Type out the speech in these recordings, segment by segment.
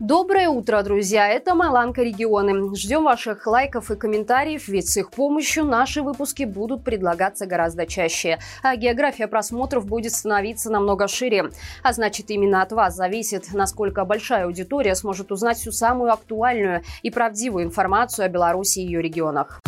Доброе утро, друзья! Это Маланка Регионы. Ждем ваших лайков и комментариев, ведь с их помощью наши выпуски будут предлагаться гораздо чаще. А география просмотров будет становиться намного шире. А значит, именно от вас зависит, насколько большая аудитория сможет узнать всю самую актуальную и правдивую информацию о Беларуси и ее регионах.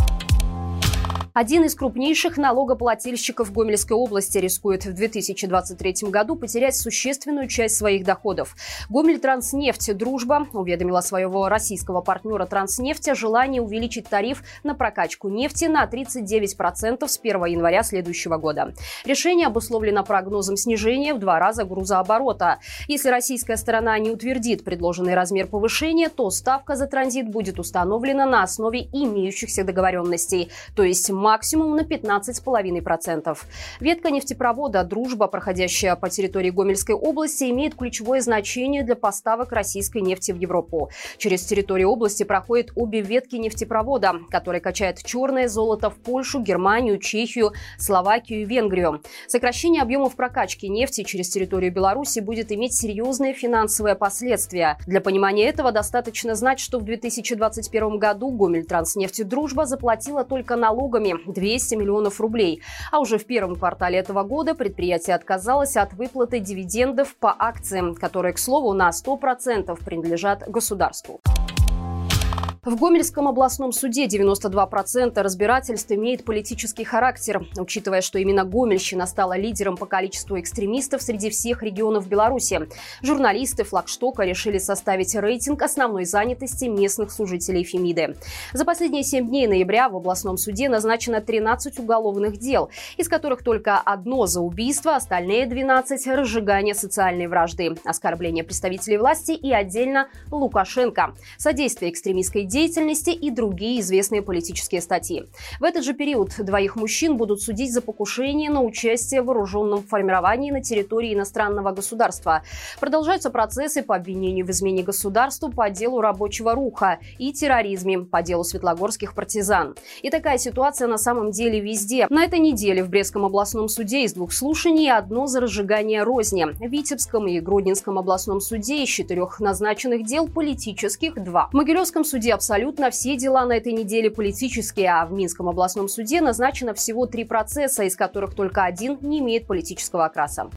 Один из крупнейших налогоплательщиков Гомельской области рискует в 2023 году потерять существенную часть своих доходов. Гомель Транснефть «Дружба» уведомила своего российского партнера Транснефть о желании увеличить тариф на прокачку нефти на 39% с 1 января следующего года. Решение обусловлено прогнозом снижения в два раза грузооборота. Если российская сторона не утвердит предложенный размер повышения, то ставка за транзит будет установлена на основе имеющихся договоренностей, то есть максимум на 15,5%. Ветка нефтепровода «Дружба», проходящая по территории Гомельской области, имеет ключевое значение для поставок российской нефти в Европу. Через территорию области проходят обе ветки нефтепровода, который качает черное золото в Польшу, Германию, Чехию, Словакию и Венгрию. Сокращение объемов прокачки нефти через территорию Беларуси будет иметь серьезные финансовые последствия. Для понимания этого достаточно знать, что в 2021 году Гомель Транснефть Дружба заплатила только налогами 200 миллионов рублей. А уже в первом квартале этого года предприятие отказалось от выплаты дивидендов по акциям, которые, к слову, на 100% принадлежат государству. В Гомельском областном суде 92% разбирательств имеет политический характер, учитывая, что именно Гомельщина стала лидером по количеству экстремистов среди всех регионов Беларуси. Журналисты флагштока решили составить рейтинг основной занятости местных служителей Фемиды. За последние 7 дней ноября в областном суде назначено 13 уголовных дел, из которых только одно за убийство, остальные 12 – разжигание социальной вражды, оскорбление представителей власти и отдельно Лукашенко, содействие экстремистской деятельности деятельности и другие известные политические статьи. В этот же период двоих мужчин будут судить за покушение на участие в вооруженном формировании на территории иностранного государства. Продолжаются процессы по обвинению в измене государству по делу рабочего руха и терроризме по делу светлогорских партизан. И такая ситуация на самом деле везде. На этой неделе в Брестском областном суде из двух слушаний одно за разжигание розни. В Витебском и Гродненском областном суде из четырех назначенных дел политических два. В Могилевском суде абсолютно все дела на этой неделе политические, а в Минском областном суде назначено всего три процесса, из которых только один не имеет политического окраса.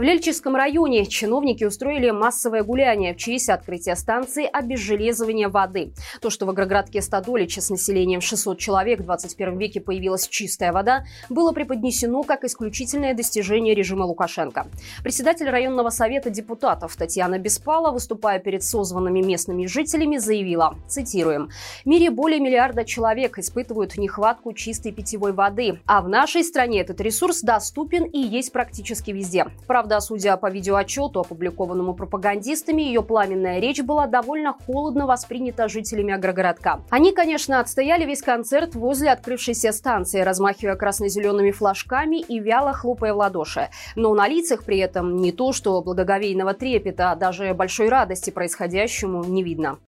В Лельческом районе чиновники устроили массовое гуляние в честь открытия станции обезжелезывания воды. То, что в агроградке Стадолича с населением 600 человек в 21 веке появилась чистая вода, было преподнесено как исключительное достижение режима Лукашенко. Председатель районного совета депутатов Татьяна Беспала, выступая перед созванными местными жителями, заявила, цитируем, «В мире более миллиарда человек испытывают нехватку чистой питьевой воды, а в нашей стране этот ресурс доступен и есть практически везде. Правда, Правда, судя по видеоотчету, опубликованному пропагандистами, ее пламенная речь была довольно холодно воспринята жителями агрогородка. Они, конечно, отстояли весь концерт возле открывшейся станции, размахивая красно-зелеными флажками и вяло хлопая в ладоши. Но на лицах при этом не то, что благоговейного трепета, а даже большой радости происходящему не видно.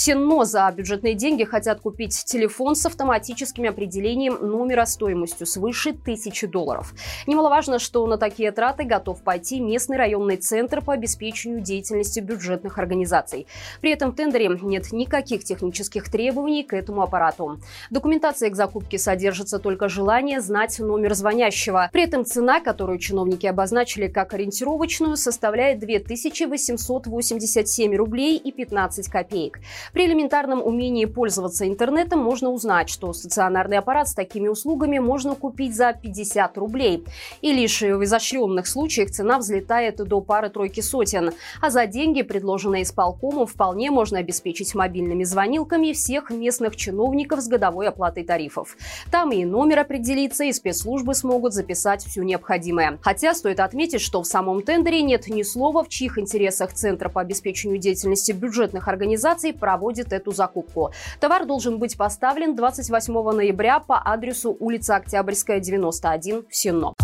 Сенно за бюджетные деньги хотят купить телефон с автоматическим определением номера стоимостью свыше тысячи долларов. Немаловажно, что на такие траты готов пойти местный районный центр по обеспечению деятельности бюджетных организаций. При этом в тендере нет никаких технических требований к этому аппарату. В документации к закупке содержится только желание знать номер звонящего. При этом цена, которую чиновники обозначили как ориентировочную, составляет 2887 рублей и 15 копеек. При элементарном умении пользоваться интернетом можно узнать, что стационарный аппарат с такими услугами можно купить за 50 рублей. И лишь в изощренных случаях цена взлетает до пары-тройки сотен. А за деньги, предложенные исполкомом, вполне можно обеспечить мобильными звонилками всех местных чиновников с годовой оплатой тарифов. Там и номер определится, и спецслужбы смогут записать все необходимое. Хотя стоит отметить, что в самом тендере нет ни слова, в чьих интересах Центр по обеспечению деятельности бюджетных организаций прав проводит эту закупку. Товар должен быть поставлен 28 ноября по адресу улица Октябрьская, 91 в Сенно.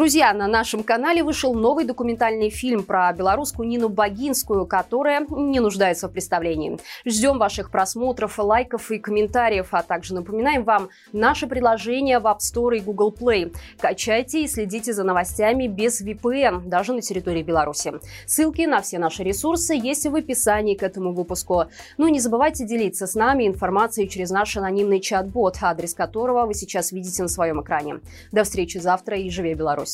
Друзья, на нашем канале вышел новый документальный фильм про белорусскую Нину Богинскую, которая не нуждается в представлении. Ждем ваших просмотров, лайков и комментариев, а также напоминаем вам наше приложение в App Store и Google Play. Качайте и следите за новостями без VPN, даже на территории Беларуси. Ссылки на все наши ресурсы есть в описании к этому выпуску. Ну и не забывайте делиться с нами информацией через наш анонимный чат-бот, адрес которого вы сейчас видите на своем экране. До встречи завтра и живи Беларусь!